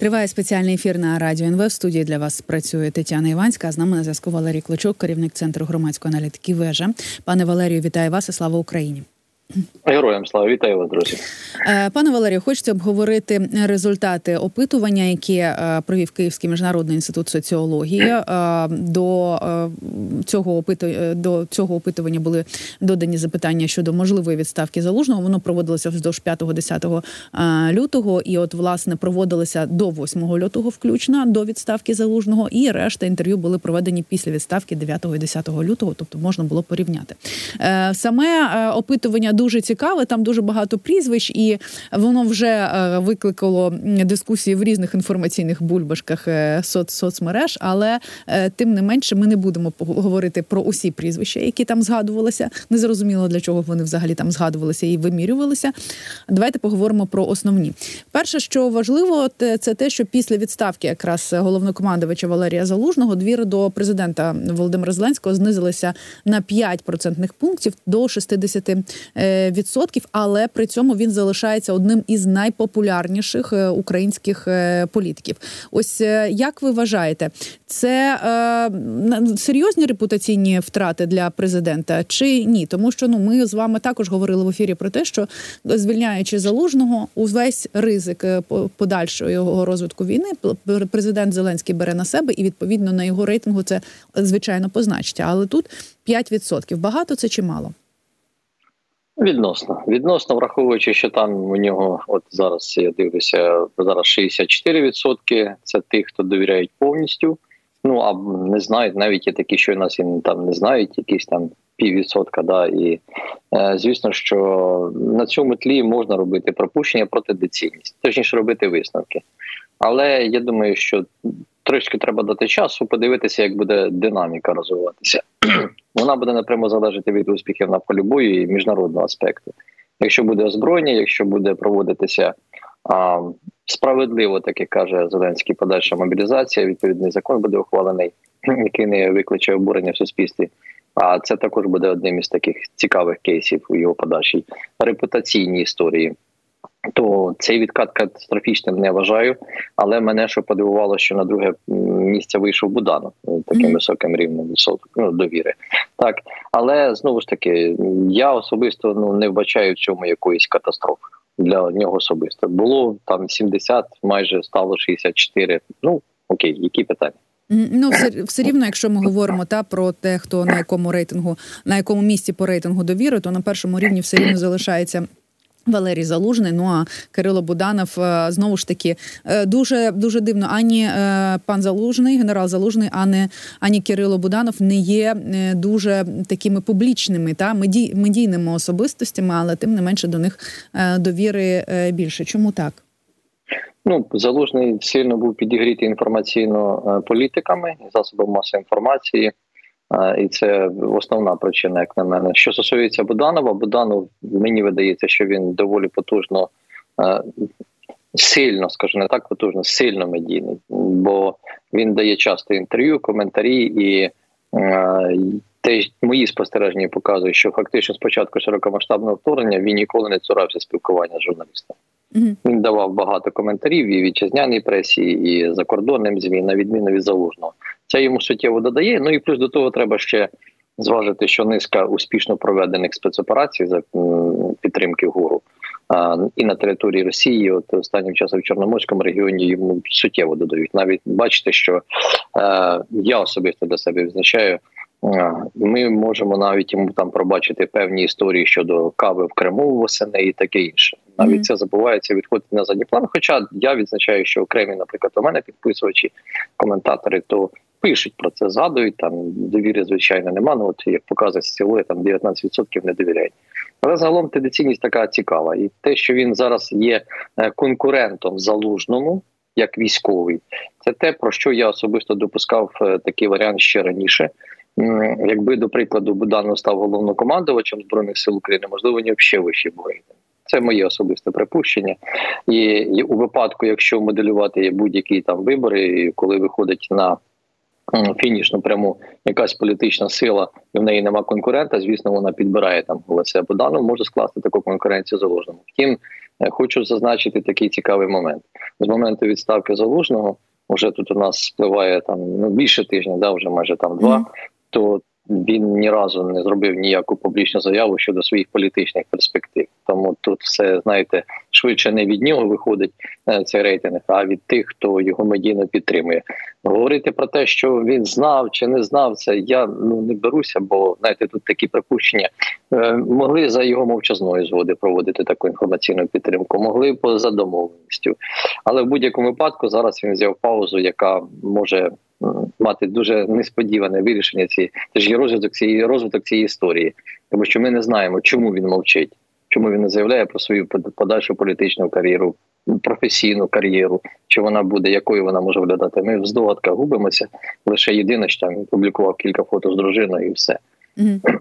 Триває спеціальний ефір на радіо НВ. В студії для вас працює Тетяна Іванська. З нами на зв'язку Валерій Клочок, керівник центру громадської аналітики. Вежа. Пане Валерію, вітаю вас і слава Україні. Героям слава вітаю вас, друзі, е, пане Валерію. Хочеться обговорити результати опитування, які е, провів Київський міжнародний інститут соціології. Е, до цього опиту до цього опитування були додані запитання щодо можливої відставки залужного. Воно проводилося вздовж 5-10 лютого, і от власне проводилося до 8 лютого, включно до відставки залужного. І решта інтерв'ю були проведені після відставки 9 і 10 лютого, тобто можна було порівняти саме опитування дуже цікаве. Там дуже багато прізвищ, і воно вже е, викликало дискусії в різних інформаційних бульбашках е, соц соцмереж. Але е, тим не менше, ми не будемо говорити про усі прізвища, які там згадувалися. Незрозуміло для чого вони взагалі там згадувалися і вимірювалися. Давайте поговоримо про основні. Перше, що важливо, це те, що після відставки якраз головнокомандувача Валерія Залужного двір до президента Володимира Зеленського знизилися на 5 процентних пунктів до 60 відсотків, але при цьому він залишається одним із найпопулярніших е, українських е, політиків. Ось е, як ви вважаєте, це е, серйозні репутаційні втрати для президента чи ні? Тому що ну ми з вами також говорили в ефірі про те, що звільняючи залужного, увесь ризик подальшого його розвитку війни, президент Зеленський бере на себе і відповідно на його рейтингу це звичайно позначиться. Але тут 5%. багато це чи мало? Відносно відносно враховуючи, що там у нього, от зараз я дивлюся, зараз 64% Це тих, хто довіряють повністю. Ну а не знають, навіть є такі, що нас і там не знають, якісь там піввідсотка. Да, і е, звісно, що на цьому тлі можна робити пропущення проти доцільність, точніше робити висновки. Але я думаю, що трішки треба дати часу, подивитися, як буде динаміка розвиватися. Вона буде напряму залежати від успіхів на полі бою і міжнародного аспекту. Якщо буде озброєння, якщо буде проводитися а, справедливо, так як каже Зеленський, подальша мобілізація, відповідний закон буде ухвалений, який не викличе обурення в суспільстві. А це також буде одним із таких цікавих кейсів у його подальшій репутаційній історії то цей відкат катастрофічним не вважаю. Але мене що подивувало, що на друге місце вийшов Буданов таким mm-hmm. високим рівнем ну, довіри. Так, але знову ж таки, я особисто ну не вбачаю в цьому якоїсь катастрофи для нього особисто. Було там 70, майже стало 64. Ну окей, які питання. Ну, все все рівно, якщо ми говоримо та про те, хто на якому рейтингу, на якому місці по рейтингу довіри, то на першому рівні все рівно залишається Валерій Залужний, ну а Кирило Буданов е, знову ж таки е, дуже дуже дивно. Ані е, пан Залужний, генерал Залужний, ані, ані Кирило Буданов не є дуже такими публічними та медій, медійними особистостями, але тим не менше до них довіри більше. Чому так? Ну залужний сильно був підігрітий інформаційно політиками засобами масової інформації. І це основна причина, як на мене. Що стосується Буданова, Буданов мені видається, що він доволі потужно сильно, скажу не так потужно, сильно медійний, бо він дає часто інтерв'ю, коментарі, і теж мої спостереження показують, що фактично спочатку широкомасштабного вторгнення він ніколи не цурався спілкування з журналістами. Mm-hmm. Він давав багато коментарів і вітчизняній пресі, і закордонним змі, на відміну від залужного. Це йому суттєво додає. Ну і плюс до того треба ще зважити, що низка успішно проведених спецоперацій за підтримки ГУРу і на території Росії, от останнім часом в Чорноморському регіоні йому суттєво додають. Навіть бачите, що е, я особисто для себе відзначаю. Ми можемо навіть йому там пробачити певні історії щодо кави в Криму восени і таке інше. Навіть mm-hmm. це забувається відходити на задній план. Хоча я відзначаю, що окремі, наприклад, у мене підписувачі, коментатори, то пишуть про це, згадують там довіри, звичайно, нема. Ну от як показує силує, там 19% не довіряють. Але загалом традиційність така цікава, і те, що він зараз є е, конкурентом залужному. Як військовий, це те, про що я особисто допускав е, такий варіант ще раніше. Якби до прикладу Буданов став головнокомандувачем збройних сил України, можливо, вони ще вищі були. Це моє особисте припущення, і, і у випадку, якщо моделювати будь-які там вибори, коли виходить на фінішну пряму якась політична сила, і в неї нема конкурента. Звісно, вона підбирає там голоси Буданов може скласти таку конкуренцію заложному. Втім, хочу зазначити такий цікавий момент з моменту відставки залужного. Вже тут у нас спливає там ну більше тижня, да вже майже там два. То він ні разу не зробив ніяку публічну заяву щодо своїх політичних перспектив. Тому тут все знаєте швидше не від нього виходить е, цей рейтинг, а від тих, хто його медійно підтримує. Говорити про те, що він знав чи не знав це, я ну не беруся, бо знаєте, тут такі припущення е, могли за його мовчазної згоди проводити таку інформаційну підтримку, могли поза домовленістю, але в будь-якому випадку зараз він взяв паузу, яка може мати дуже несподіване вирішення цієї це ж є розвиток цієї розвиток цієї історії, тому що ми не знаємо, чому він мовчить, чому він не заявляє про свою подальшу політичну кар'єру, професійну кар'єру, чи вона буде, якою вона може виглядати. Ми в здогадках губимося. Лише єдине, що там публікував кілька фото з дружиною, і все. Mm-hmm.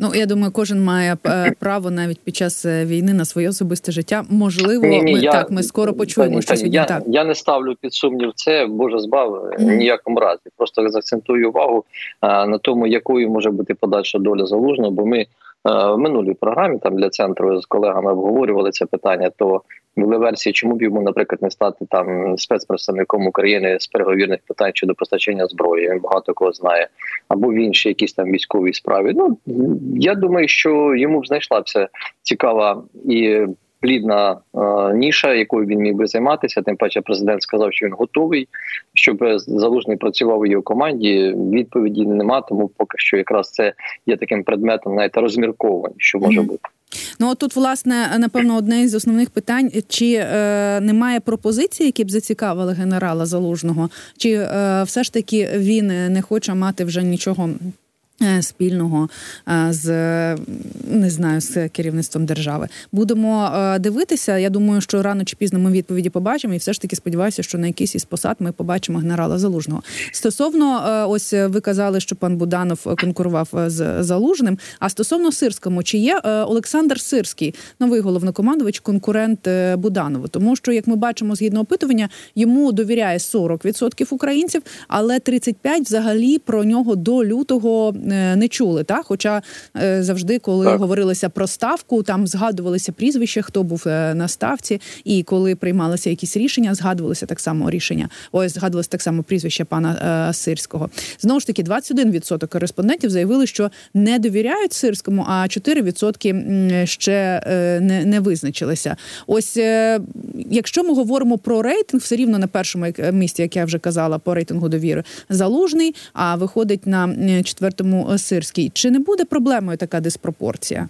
Ну я думаю, кожен має е, право навіть під час е, війни на своє особисте життя. Можливо, ні, ні, ми я, так ми скоро почуємо ні, що сьогодні я, так. Я не ставлю під сумнів. Це боже збав mm-hmm. ніякому разі. Просто заакцентую увагу а, на тому, якою може бути подальша доля залужного, бо ми в минулій програмі там для центру з колегами обговорювали це питання. То були версії, чому б йому, наприклад, не стати там спецпредставником України з переговірних питань щодо постачання зброї. Він багато кого знає, або в іншій якійсь там військовій справі. Ну я думаю, що йому б знайшлася цікава і плідна е, ніша, якою він міг би займатися. Тим паче, президент сказав, що він готовий, щоб залужний працював у його команді. Відповіді нема, тому поки що якраз це є таким предметом, навіть розмірковань, що може mm-hmm. бути. Ну тут, власне, напевно, одне із основних питань: чи е, немає пропозиції, які б зацікавили генерала залужного, чи е, все ж таки він не хоче мати вже нічого спільного е, з не знаю з керівництвом держави будемо е, дивитися. Я думаю, що рано чи пізно ми відповіді побачимо, і все ж таки сподіваюся, що на якийсь із посад ми побачимо генерала Залужного. Стосовно ось ви казали, що пан Буданов конкурував з залужним. А стосовно сирському, чи є Олександр Сирський, новий головнокомандувач, конкурент Буданову? Тому що, як ми бачимо, згідно опитування, йому довіряє 40% українців, але 35% взагалі про нього до лютого не чули. Та? Хоча е, завжди, коли так. говорилося про ставку, там згадувалися прізвища, хто був е, на ставці, і коли приймалися якісь рішення, згадувалися так само рішення. Ось згадувалося так само прізвище пана е, Сирського. Знову ж таки, 21% кореспондентів заявили, що не довіряють сирському, а 4% ще не, не визначилися. Ось якщо ми говоримо про рейтинг, все рівно на першому місці, як я вже казала, по рейтингу довіри залужний, а виходить на четвертому цьому Сирській. Чи не буде проблемою така диспропорція?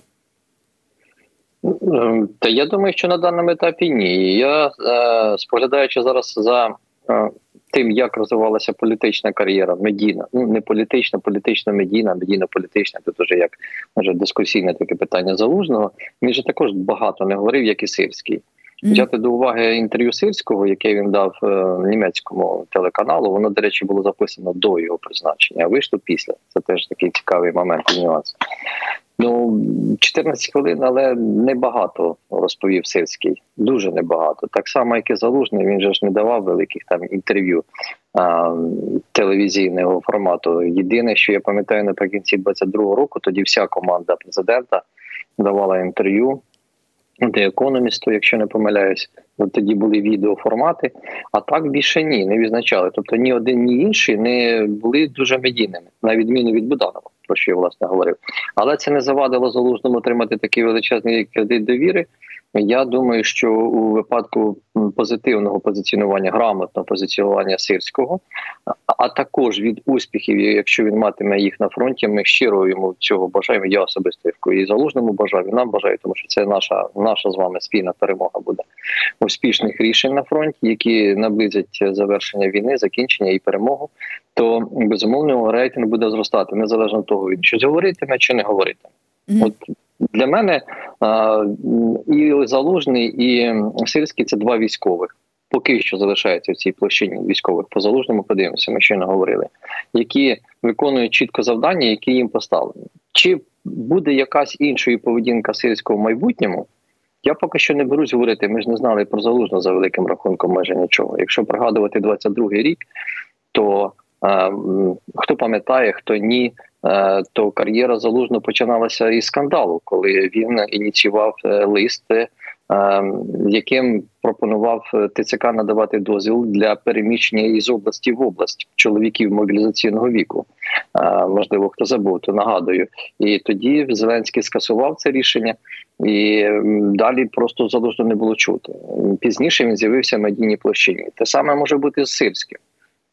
Ем, та я думаю, що на даному етапі ні. Я е, споглядаючи зараз за е, тим, як розвивалася політична кар'єра, медійна, ну не політична, політична медійна, медійно-політична, тут уже як може дискусійне таке питання залужного. Він же також багато не говорив, як і Сирський. Взяти до уваги інтерв'ю сирського, яке він дав е, німецькому телеканалу, воно, до речі, було записано до його призначення, а вийшло після. Це теж такий цікавий момент і нюанс. Ну, 14 хвилин, але небагато розповів Сирський. Дуже небагато. Так само, як і Залужний, він же ж не давав великих там інтерв'ю а, телевізійного формату. Єдине, що я пам'ятаю наприкінці 22-го року, тоді вся команда президента давала інтерв'ю де Economist, якщо не помиляюсь, тоді були відеоформати. А так більше ні, не відзначали. Тобто ні один, ні інший не були дуже медійними, на відміну від Буданова, про що я власне говорив. Але це не завадило залужному отримати такий величезний кредит довіри. Я думаю, що у випадку позитивного позиціонування, грамотного позиціонування сирського, а також від успіхів, якщо він матиме їх на фронті, ми щиро йому цього бажаємо. Я особисто і залужному бажаю, і нам бажаю, тому що це наша наша з вами спільна перемога буде успішних рішень на фронті, які наблизять завершення війни, закінчення і перемогу. То безумовно рейтинг буде зростати незалежно від того, він щось говоритиме чи не говоритиме. Mm-hmm. От для мене і залужний, і сирський це два військових. Поки що залишаються в цій площині військових по залужному, подивимося, ми не говорили, які виконують чітко завдання, які їм поставлені. Чи буде якась інша поведінка сирського в майбутньому? Я поки що не берусь говорити. Ми ж не знали про залужно за великим рахунком майже нічого. Якщо пригадувати 22-й рік, то е, хто пам'ятає, хто ні, то кар'єра залужно починалася із скандалу, коли він ініціював е, лист е, яким пропонував ТЦК надавати дозвіл для переміщення із області в область чоловіків мобілізаційного віку. Можливо, хто забув, то нагадую. І тоді Зеленський скасував це рішення, і далі просто залужно не було чути. Пізніше він з'явився в медійній площині. Те саме може бути з Сирським.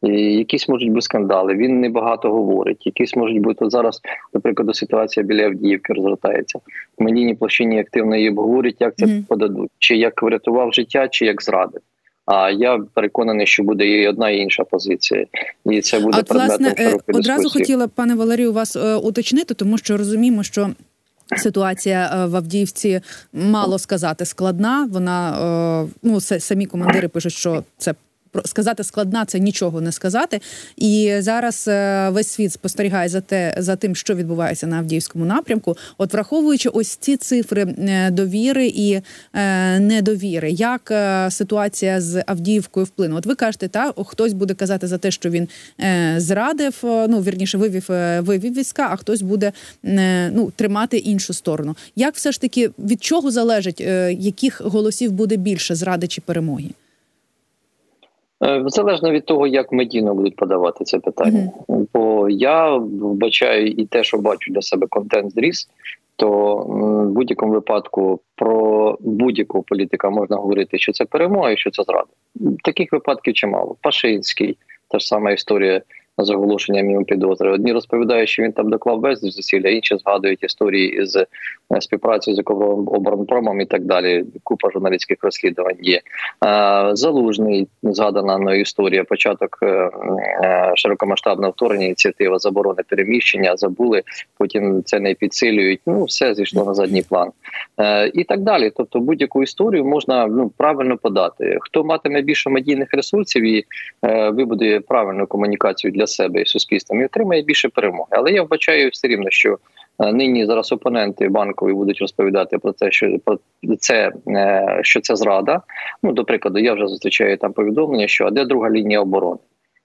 І Якісь можуть бути скандали. Він небагато говорить. Якісь можуть бути От зараз, наприклад, ситуація біля Авдіївки розгортається. В медійній площині активно її обговорюють, як це mm-hmm. подадуть, чи як врятував життя, чи як зрадив. А я переконаний, що буде і одна і інша позиція, і це буде От, власне, е, одразу хотіла пане Валерію вас е, уточнити, тому що розуміємо, що. Ситуація е, в Авдіївці мало сказати складна. Вона ну самі командири пишуть, що це сказати складна це нічого не сказати. І зараз е, весь світ спостерігає за те, за тим, що відбувається на Авдіївському напрямку. От враховуючи ось ці цифри е, довіри і е, недовіри, як ситуація з Авдіївкою вплине? От ви кажете, та хтось буде казати за те, що він зрадив, ну вірніше вивів вивів війська, а хтось буде ну тримати іншу сторону. Як все ж таки від чого залежить, яких голосів буде більше зради чи перемоги? Е, залежно від того, як медійно будуть подавати це питання, mm-hmm. бо я вбачаю і те, що бачу для себе контент зріс, то в будь-якому випадку про будь-якого політика можна говорити, що це перемога, і що це зрада. Таких випадків чимало. Пашинський, та ж сама історія з оголошенням йому підозри. Одні розповідають, що він там доклав безліч зусилля, інші згадують історії з е, співпрацею з оборонпромом і так далі. Купа журналістських розслідувань є. Залужний згадана мною історія. Початок е, е, широкомасштабного вторгнення, ініціатива заборони переміщення, забули. Потім це не підсилюють. Ну все зійшло на задній план і так далі. Тобто, будь-яку історію можна ну правильно подати. Хто матиме більше медійних ресурсів і вибудує правильну комунікацію для себе і суспільством і отримає більше перемоги. Але я вбачаю все рівно, що е, нині зараз опоненти банкові будуть розповідати про те, що про це е, що це зрада. Ну до прикладу, я вже зустрічаю там повідомлення, що а де друга лінія оборони.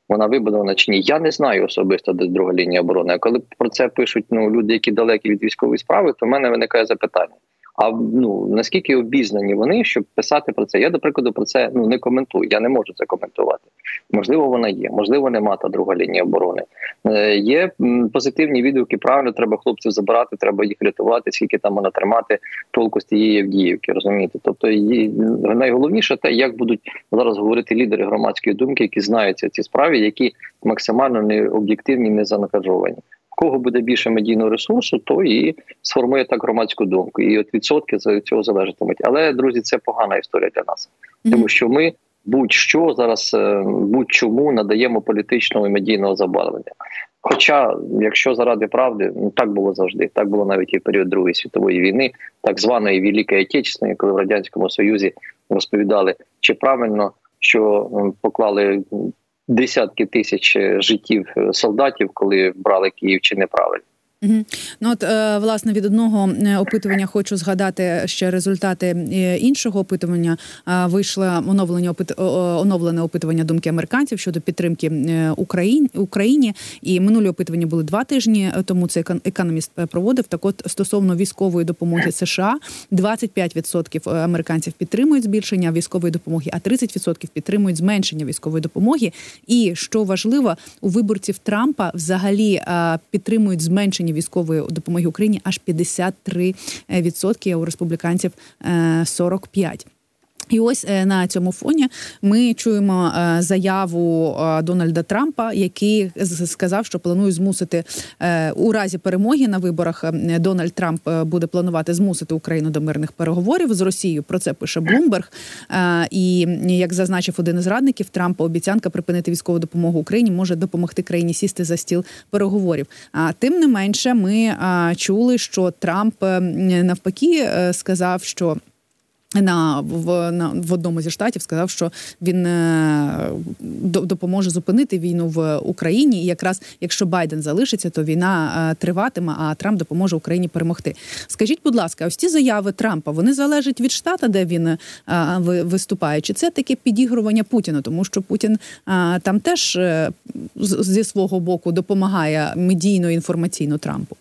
Вона вибудована чи ні? Я не знаю особисто, де друга лінія оборони. А коли про це пишуть ну люди, які далекі від військової справи, то в мене виникає запитання: а ну наскільки обізнані вони, щоб писати про це? Я до прикладу про це ну не коментую. Я не можу це коментувати. Можливо, вона є, можливо, нема та друга лінія оборони. Е, Є позитивні відгуки. Правильно, треба хлопців забирати, треба їх рятувати. Скільки там вона тримати толку з тієї Авдіївки, розумієте? Тобто її найголовніше те, як будуть зараз говорити лідери громадської думки, які знаються ці справи, які максимально не об'єктивні, не заангажовані кого буде більше медійного ресурсу, то і сформує так громадську думку. І от відсотки за цього залежатимуть. Але друзі, це погана історія для нас, тому що ми будь-що зараз е, будь-чому надаємо політичного і медійного забарвлення. Хоча, якщо заради правди, ну так було завжди, так було навіть і в період Другої світової війни, так званої Великої Отечественної, коли в радянському союзі розповідали, чи правильно що поклали десятки тисяч е, життів е, солдатів, коли брали Київ чи неправильно. Ну от е, власне від одного опитування хочу згадати ще результати іншого опитування. Вийшло оновлення опит... оновлене опитування думки американців щодо підтримки Україн Україні. І минулі опитування були два тижні. Тому це економіст проводив. Так, от стосовно військової допомоги США, 25% американців підтримують збільшення військової допомоги, а 30% підтримують зменшення військової допомоги. І що важливо, у виборців Трампа взагалі підтримують зменшення військової допомоги Україні аж 53%, а у республіканців 45%. Е, і ось е, на цьому фоні ми чуємо е, заяву Дональда Трампа, який сказав, що планує змусити у разі перемоги на виборах. Дональд Трамп буде планувати змусити Україну до мирних переговорів з Росією. Про це пише Блумберг. І як зазначив один із радників, Трампа обіцянка припинити військову допомогу Україні може допомогти країні сісти за стіл переговорів. А тим не менше, ми чули, що Трамп навпаки сказав, що на в на в одному зі штатів сказав, що він е, допоможе зупинити війну в Україні. І якраз якщо Байден залишиться, то війна е, триватиме, а Трамп допоможе Україні перемогти. Скажіть, будь ласка, ось ці заяви Трампа вони залежать від штата, де він е, виступає, чи це таке підігрування Путіна, тому що Путін там теж зі свого боку допомагає медійно інформаційно Трампу.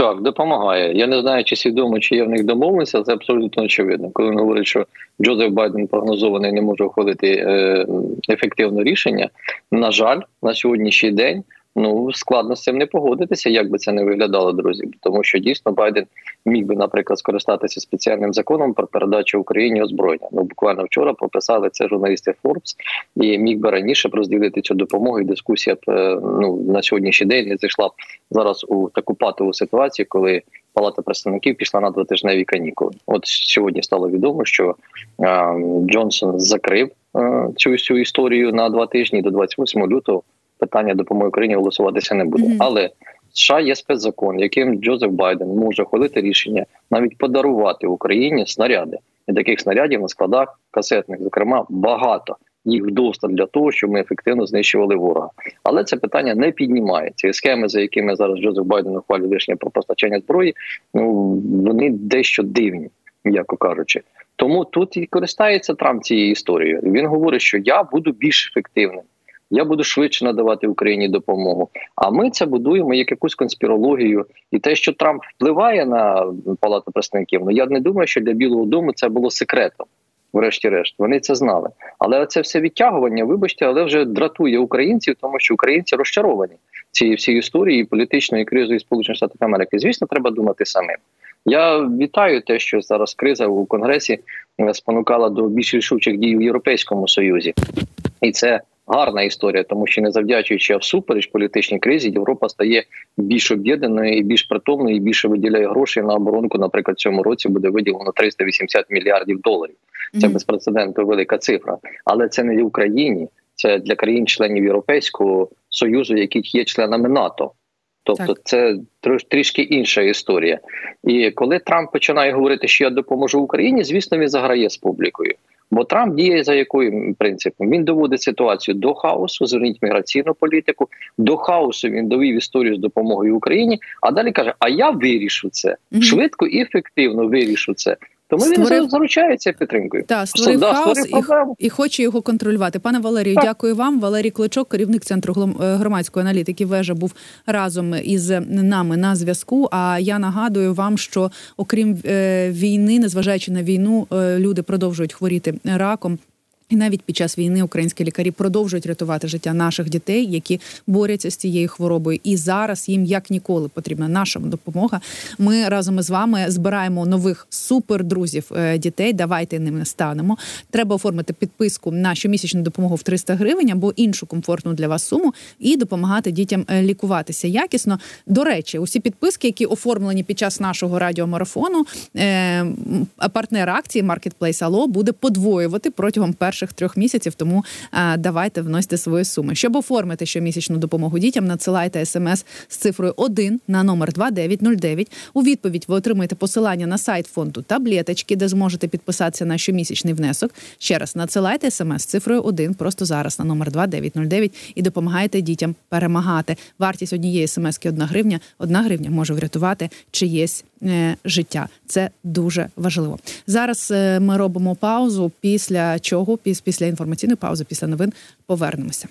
Так, допомагає. Я не знаю, чи свідомо, чи є в них домовленість, це абсолютно очевидно. Коли він говорить, що Джозеф Байден прогнозований не може ухвалити е, ефективне рішення. На жаль, на сьогоднішній день Ну складно з цим не погодитися, як би це не виглядало, друзі. Тому що дійсно Байден міг би, наприклад, скористатися спеціальним законом про передачу Україні озброєння. Ну буквально вчора прописали це журналісти Forbes, і міг би раніше б розділити цю допомогу. і Дискусія б е, ну на сьогоднішній день не зайшла б зараз у таку патову ситуацію, коли Палата представників пішла на двотижневі канікули. От сьогодні стало відомо, що е, Джонсон закрив е, цю всю історію на два тижні до 28 лютого питання допомоги Україні голосуватися не буде. Mm-hmm. Але США є спецзакон, яким Джозеф Байден може ухвалити рішення навіть подарувати Україні снаряди. І таких снарядів на складах касетних, зокрема, багато. Їх вдосталь для того, щоб ми ефективно знищували ворога. Але це питання не піднімається. І схеми, за якими зараз Джозеф Байден ухвалює рішення про постачання зброї, ну вони дещо дивні, м'яко кажучи. Тому тут і користається Трамп цією історією. Він говорить, що я буду більш ефективним я буду швидше надавати Україні допомогу. А ми це будуємо як якусь конспірологію, і те, що Трамп впливає на палату представників, ну я не думаю, що для Білого Дому це було секретом. Врешті-решт, вони це знали. Але це все відтягування, вибачте, але вже дратує українців, тому що українці розчаровані цією всією історією політичної кризою Сполучених Штатів Америки. Звісно, треба думати самим. Я вітаю те, що зараз криза у конгресі спонукала до більш рішучих дій у Європейському Союзі, і це гарна історія, тому що не завдячуючи всупереч політичній кризі, Європа стає більш об'єднаною і більш притомною, і більше виділяє грошей на оборонку. Наприклад, цьому році буде виділено 380 мільярдів доларів. Це mm-hmm. безпрецедентно велика цифра, але це не в Україні, це для країн-членів Європейського союзу, які є членами НАТО. Тобто так. це трішки інша історія. І коли Трамп починає говорити, що я допоможу Україні, звісно, він заграє з публікою. Бо Трамп діє за яким принципом? Він доводить ситуацію до хаосу, зверніть міграційну політику. До хаосу він довів історію з допомогою Україні. А далі каже: А я вирішу це швидко і ефективно вирішу це. Тому створив... він заручається підтримкою. Так, створив да, хаос створив і, і хоче його контролювати. Пане Валерію, так. дякую вам. Валерій Кличок, керівник центру е, громадської аналітики. Вежа був разом із нами на зв'язку. А я нагадую вам, що окрім е, війни, незважаючи на війну, е, люди продовжують хворіти раком. І навіть під час війни українські лікарі продовжують рятувати життя наших дітей, які борються з цією хворобою. І зараз їм як ніколи потрібна наша допомога. Ми разом із вами збираємо нових супердрузів е, дітей. Давайте ними станемо. Треба оформити підписку на щомісячну допомогу в 300 гривень або іншу комфортну для вас суму і допомагати дітям е, лікуватися якісно. До речі, усі підписки, які оформлені під час нашого радіомарафону, е, партнер акції Marketplace Allo буде подвоювати протягом перших перших трьох місяців. Тому а, давайте вносьте свої суми. Щоб оформити щомісячну допомогу дітям, надсилайте смс з цифрою 1 на номер 2909. У відповідь ви отримаєте посилання на сайт фонду таблеточки, де зможете підписатися на щомісячний внесок. Ще раз надсилайте смс з цифрою 1 просто зараз на номер 2909 і допомагайте дітям перемагати. Вартість однієї смски 1 гривня. Одна гривня може врятувати чиєсь е, життя. Це дуже важливо. Зараз е, ми робимо паузу, після чого після інформаційної паузи, після новин повернемося.